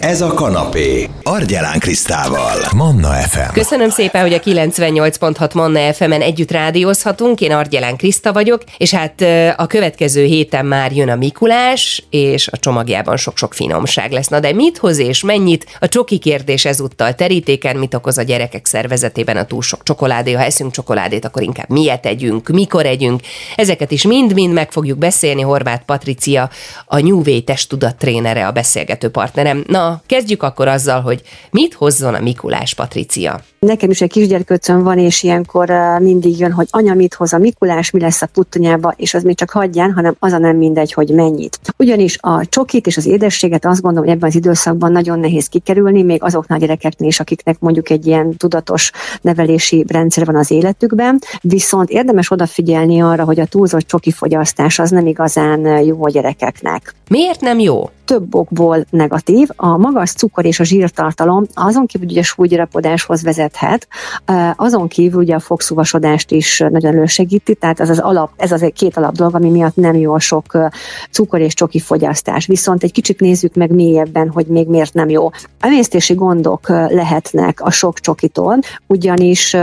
Ez a kanapé. Argyelán Krisztával. Manna FM. Köszönöm szépen, hogy a 98.6 Manna FM-en együtt rádiózhatunk. Én Argyelán Kriszta vagyok, és hát a következő héten már jön a Mikulás, és a csomagjában sok-sok finomság lesz. Na de mit hoz és mennyit? A csoki kérdés ezúttal terítéken, mit okoz a gyerekek szervezetében a túl sok csokoládé. Ha eszünk csokoládét, akkor inkább miért együnk, mikor együnk. Ezeket is mind-mind meg fogjuk beszélni. Horváth Patricia, a New Way trénere, a beszélgető partnerem. Na, kezdjük akkor azzal, hogy mit hozzon a Mikulás, Patricia? Nekem is egy kisgyerköcöm van, és ilyenkor mindig jön, hogy anya mit hoz a Mikulás, mi lesz a puttonyába, és az még csak hagyján, hanem az a nem mindegy, hogy mennyit. Ugyanis a csokit és az édességet azt gondolom, hogy ebben az időszakban nagyon nehéz kikerülni, még azoknál a gyerekeknél is, akiknek mondjuk egy ilyen tudatos nevelési rendszer van az életükben. Viszont érdemes odafigyelni arra, hogy a túlzott csoki fogyasztás az nem igazán jó a gyerekeknek. Miért nem jó? Több okból negatív. A magas cukor és a zsírtartalom azon kívül, hogy a súlygyarapodáshoz vezethet, azon kívül ugye a fogszúvasodást is nagyon elősegíti, tehát az az alap, ez az egy két alap dolog, ami miatt nem jó sok cukor és csoki fogyasztás. Viszont egy kicsit nézzük meg mélyebben, hogy még miért nem jó. Emésztési gondok lehetnek a sok csokitól, ugyanis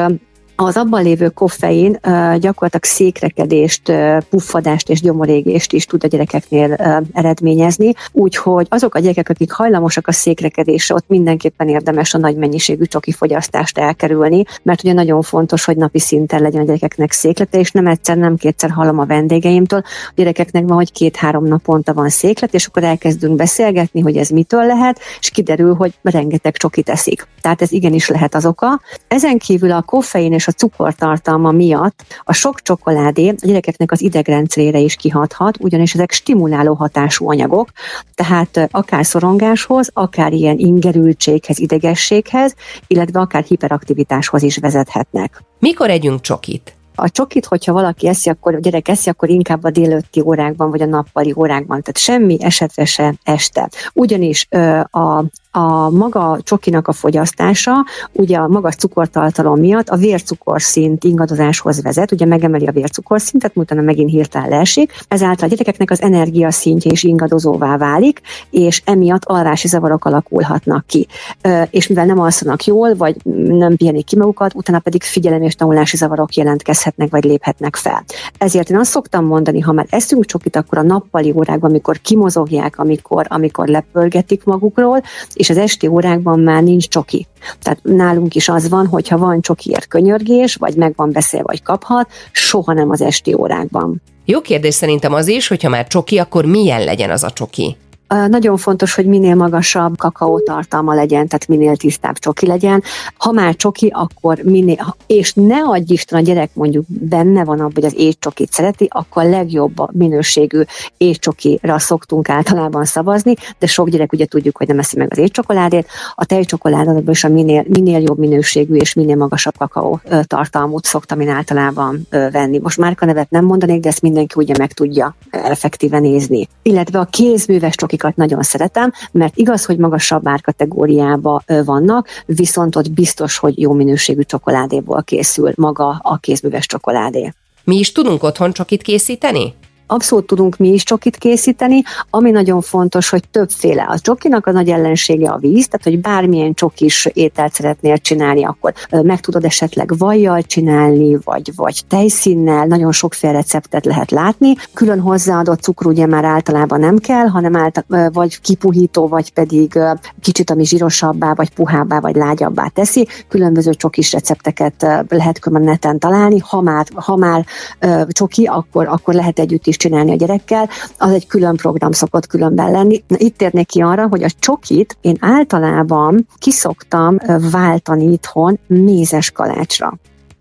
az abban lévő koffein gyakorlatilag székrekedést, puffadást és gyomorégést is tud a gyerekeknél eredményezni, úgyhogy azok a gyerekek, akik hajlamosak a székrekedésre, ott mindenképpen érdemes a nagy mennyiségű csoki fogyasztást elkerülni, mert ugye nagyon fontos, hogy napi szinten legyen a gyerekeknek széklete, és nem egyszer, nem kétszer hallom a vendégeimtől, a gyerekeknek van, hogy két-három naponta van széklet, és akkor elkezdünk beszélgetni, hogy ez mitől lehet, és kiderül, hogy rengeteg csoki teszik. Tehát ez igenis lehet az oka. Ezen kívül a koffein és a cukortartalma miatt a sok csokoládé a gyerekeknek az idegrendszerére is kihathat, ugyanis ezek stimuláló hatású anyagok, tehát akár szorongáshoz, akár ilyen ingerültséghez, idegességhez, illetve akár hiperaktivitáshoz is vezethetnek. Mikor együnk csokit? A csokit, hogyha valaki eszi, akkor a gyerek eszi, akkor inkább a délőtti órákban, vagy a nappali órákban, tehát semmi esetre se este. Ugyanis a a maga csokinak a fogyasztása, ugye a magas cukortartalom miatt a vércukorszint ingadozáshoz vezet, ugye megemeli a vércukorszintet, utána megint hirtelen leesik, ezáltal a gyerekeknek az energia szintje is ingadozóvá válik, és emiatt alvási zavarok alakulhatnak ki. És mivel nem alszanak jól, vagy nem pihenik ki magukat, utána pedig figyelem és tanulási zavarok jelentkezhetnek, vagy léphetnek fel. Ezért én azt szoktam mondani, ha már eszünk csokit, akkor a nappali órákban, amikor kimozogják, amikor, amikor lepörgetik magukról, és az esti órákban már nincs csoki. Tehát nálunk is az van, hogy ha van csokiért könyörgés, vagy meg van beszél, vagy kaphat, soha nem az esti órákban. Jó kérdés szerintem az is, hogyha már csoki, akkor milyen legyen az a csoki? Nagyon fontos, hogy minél magasabb kakaó tartalma legyen, tehát minél tisztább csoki legyen. Ha már csoki, akkor minél, és ne adj Isten, a gyerek mondjuk benne van abban, hogy az étcsokit szereti, akkor a legjobb minőségű étcsokira szoktunk általában szavazni, de sok gyerek ugye tudjuk, hogy nem eszi meg az étcsokoládét. A tejcsokoládában is a minél, minél jobb minőségű és minél magasabb kakaó tartalmút szoktam én általában venni. Most márka nevet nem mondanék, de ezt mindenki ugye meg tudja effektíven nézni. Illetve a kézműves csoki akikat nagyon szeretem, mert igaz, hogy magasabb árkategóriába vannak, viszont ott biztos, hogy jó minőségű csokoládéból készül maga a kézműves csokoládé. Mi is tudunk otthon csokit készíteni? Abszolút tudunk mi is csokit készíteni, ami nagyon fontos, hogy többféle. A csokinak a nagy ellensége a víz, tehát hogy bármilyen csokis ételt szeretnél csinálni, akkor meg tudod esetleg vajjal csinálni, vagy, vagy tejszínnel, nagyon sokféle receptet lehet látni. Külön hozzáadott cukru ugye már általában nem kell, hanem által, vagy kipuhító, vagy pedig kicsit ami zsírosabbá, vagy puhábbá, vagy lágyabbá teszi. Különböző csokis recepteket lehet neten találni. Ha már, ha már csoki, akkor, akkor lehet együtt is is csinálni a gyerekkel, az egy külön program szokott különben lenni. Itt térnék ki arra, hogy a csokit én általában kiszoktam váltani itthon mézes kalácsra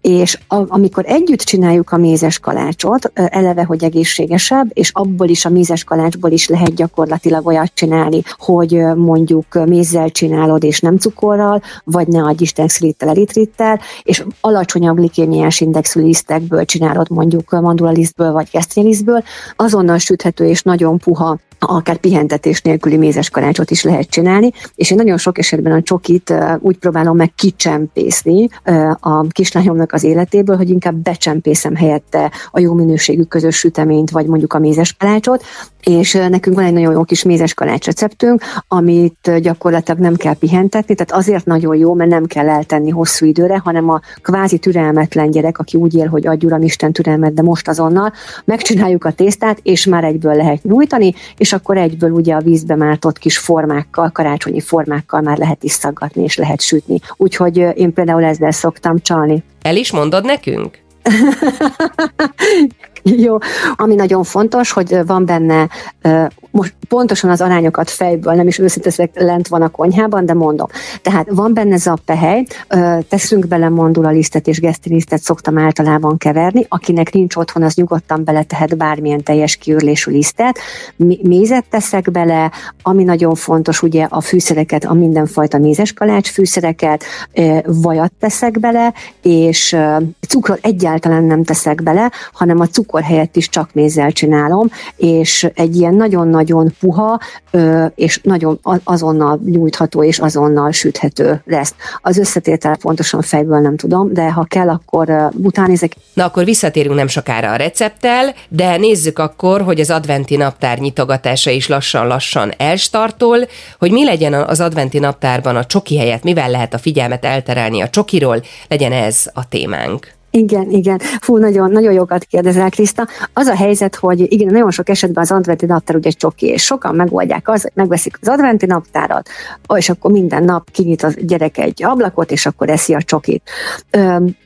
és a, amikor együtt csináljuk a mézes kalácsot, eleve, hogy egészségesebb, és abból is, a mézes kalácsból is lehet gyakorlatilag olyat csinálni, hogy mondjuk mézzel csinálod, és nem cukorral, vagy ne adj Isten xilittel, elitrittel, és alacsonyabb glikémiás indexű lisztekből csinálod mondjuk mandulalisztből, vagy geszténylisztből, azonnal süthető és nagyon puha akár pihentetés nélküli mézes karácsot is lehet csinálni, és én nagyon sok esetben a csokit úgy próbálom meg kicsempészni a kislányomnak az életéből, hogy inkább becsempészem helyette a jó minőségű közös süteményt, vagy mondjuk a mézes kalácsot, és nekünk van egy nagyon jó kis mézes kalács receptünk, amit gyakorlatilag nem kell pihentetni, tehát azért nagyon jó, mert nem kell eltenni hosszú időre, hanem a kvázi türelmetlen gyerek, aki úgy él, hogy adj uram Isten türelmet, de most azonnal, megcsináljuk a tésztát, és már egyből lehet nyújtani, és akkor egyből ugye a vízbe mártott kis formákkal, karácsonyi formákkal már lehet is szaggatni, és lehet sütni. Úgyhogy én például ezzel szoktam csalni. El is mondod nekünk? Jó, ami nagyon fontos, hogy van benne, most pontosan az arányokat fejből, nem is őszintén lent van a konyhában, de mondom. Tehát van benne zappehely, teszünk bele mandula lisztet és gesztilisztet szoktam általában keverni, akinek nincs otthon, az nyugodtan beletehet bármilyen teljes kiürlésű lisztet, mézet teszek bele, ami nagyon fontos, ugye a fűszereket, a mindenfajta mézes kalács fűszereket, vajat teszek bele, és cukrot egyáltalán nem teszek bele, hanem a cukor helyett is csak mézzel csinálom, és egy ilyen nagyon-nagyon puha, és nagyon azonnal nyújtható és azonnal süthető lesz. Az összetétel pontosan fejből nem tudom, de ha kell, akkor utánézek. Na akkor visszatérünk nem sokára a recepttel, de nézzük akkor, hogy az adventi naptár nyitogatása is lassan-lassan elstartol, hogy mi legyen az adventi naptárban a csoki helyett, mivel lehet a figyelmet elterelni a csokiról, legyen ez a témánk. Igen, igen. Fú, nagyon, nagyon jókat kérdezel, Kriszta. Az a helyzet, hogy igen, nagyon sok esetben az adventi naptár ugye csoki, és sokan megoldják az, megveszik az adventi naptárat, és akkor minden nap kinyit a gyerek egy ablakot, és akkor eszi a csokit. Öm,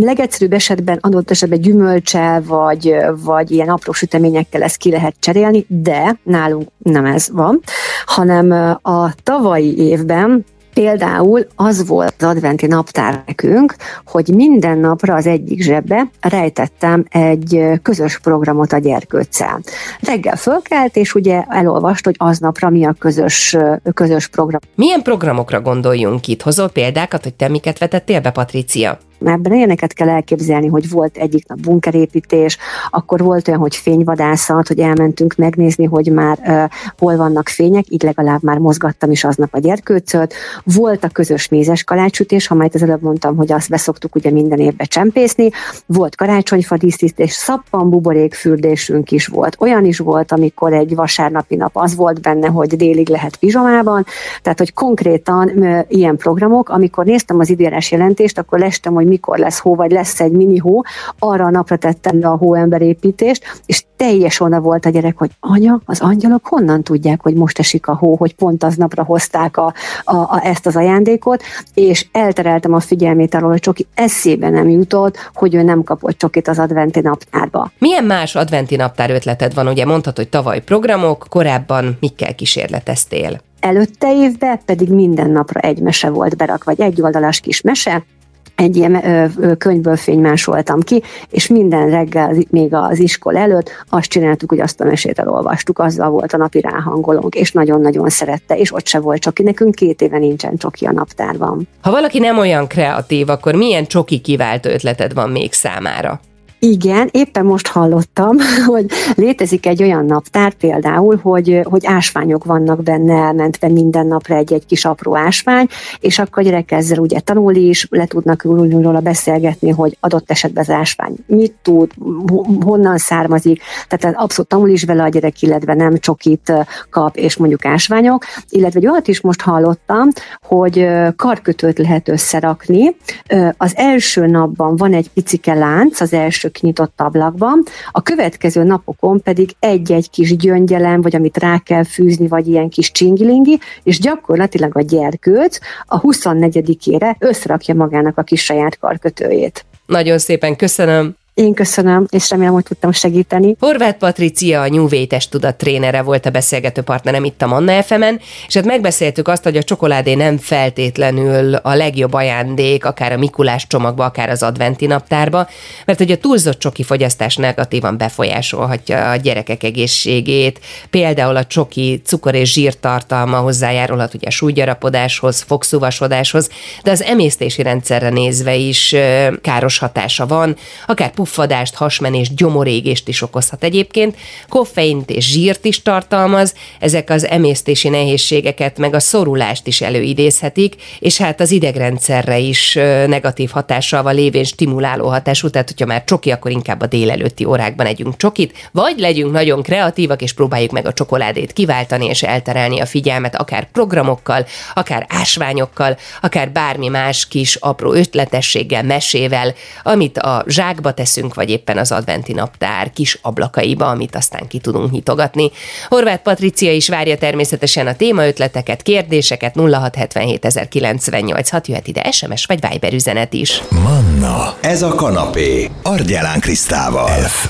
legegyszerűbb esetben adott esetben gyümölcsel, vagy, vagy ilyen apró süteményekkel ezt ki lehet cserélni, de nálunk nem ez van, hanem a tavalyi évben Például az volt az adventi naptár nekünk, hogy minden napra az egyik zsebbe rejtettem egy közös programot a gyerkőccel. Reggel fölkelt, és ugye elolvast, hogy aznapra mi a közös, közös program. Milyen programokra gondoljunk itt? Hozol példákat, hogy te miket vetettél be, Patricia? Ebben ilyeneket kell elképzelni, hogy volt egyik nap bunkerépítés, akkor volt olyan, hogy fényvadászat, hogy elmentünk megnézni, hogy már uh, hol vannak fények, így legalább már mozgattam is aznap a gyerkőcöt. Volt a közös mézes kalácsütés, majd az előbb mondtam, hogy azt beszoktuk ugye minden évbe csempészni. Volt karácsonyfa díszítés, szappan buborékfürdésünk is volt. Olyan is volt, amikor egy vasárnapi nap az volt benne, hogy délig lehet pizsamában. Tehát, hogy konkrétan uh, ilyen programok, amikor néztem az időjárás jelentést, akkor lestem, hogy mikor lesz hó, vagy lesz egy mini hó, arra a napra tettem le a hóemberépítést, és teljes ona volt a gyerek, hogy anya, az angyalok honnan tudják, hogy most esik a hó, hogy pont aznapra hozták a, a, a, ezt az ajándékot, és eltereltem a figyelmét arról, hogy Csoki eszébe nem jutott, hogy ő nem kapott Csokit az adventi naptárba. Milyen más adventi naptár ötleted van? Ugye mondtad, hogy tavaly programok, korábban mikkel kísérleteztél? Előtte évben pedig minden napra egy mese volt berakva, vagy egy oldalas kis mese, egy ilyen könyvből fénymásoltam ki, és minden reggel, még az iskola előtt azt csináltuk, hogy azt a mesét elolvastuk, azzal volt a napi ráhangolónk, és nagyon-nagyon szerette, és ott se volt csoki. Nekünk két éve nincsen csoki a naptárban. Ha valaki nem olyan kreatív, akkor milyen csoki kivált ötleted van még számára? Igen, éppen most hallottam, hogy létezik egy olyan naptár például, hogy, hogy ásványok vannak benne, elmentve minden napra egy-egy kis apró ásvány, és akkor a gyerek ezzel ugye tanul is, le tudnak róla beszélgetni, hogy adott esetben az ásvány mit tud, honnan származik, tehát abszolút tanul is vele a gyerek, illetve nem csokit kap, és mondjuk ásványok, illetve egy olyat is most hallottam, hogy karkötőt lehet összerakni. Az első napban van egy picike lánc, az első első kinyitott ablakban, a következő napokon pedig egy-egy kis gyöngyelem, vagy amit rá kell fűzni, vagy ilyen kis csingilingi, és gyakorlatilag a gyerkőc a 24-ére összerakja magának a kis saját karkötőjét. Nagyon szépen köszönöm. Én köszönöm, és remélem, hogy tudtam segíteni. Horváth Patricia, a New tudat trénere volt a beszélgető partnerem itt a Manna fm és hát megbeszéltük azt, hogy a csokoládé nem feltétlenül a legjobb ajándék, akár a Mikulás csomagba, akár az adventi naptárba, mert hogy a túlzott csoki fogyasztás negatívan befolyásolhatja a gyerekek egészségét, például a csoki cukor és zsírtartalma hozzájárulhat ugye súlygyarapodáshoz, fogszúvasodáshoz, de az emésztési rendszerre nézve is káros hatása van, akár puffadást, hasmenést, gyomorégést is okozhat egyébként, koffeint és zsírt is tartalmaz, ezek az emésztési nehézségeket, meg a szorulást is előidézhetik, és hát az idegrendszerre is negatív hatással van lévén stimuláló hatású, tehát hogyha már csoki, akkor inkább a délelőtti órákban együnk csokit, vagy legyünk nagyon kreatívak, és próbáljuk meg a csokoládét kiváltani és elterelni a figyelmet, akár programokkal, akár ásványokkal, akár bármi más kis apró ötletességgel, mesével, amit a zsákba teszünk, vagy éppen az adventi naptár kis ablakaiba, amit aztán ki tudunk nyitogatni. Horváth Patricia is várja természetesen a témaötleteket, kérdéseket 0677 6 jöhet ide SMS vagy Viber üzenet is. Manna, ez a kanapé, Argyelán Krisztával. F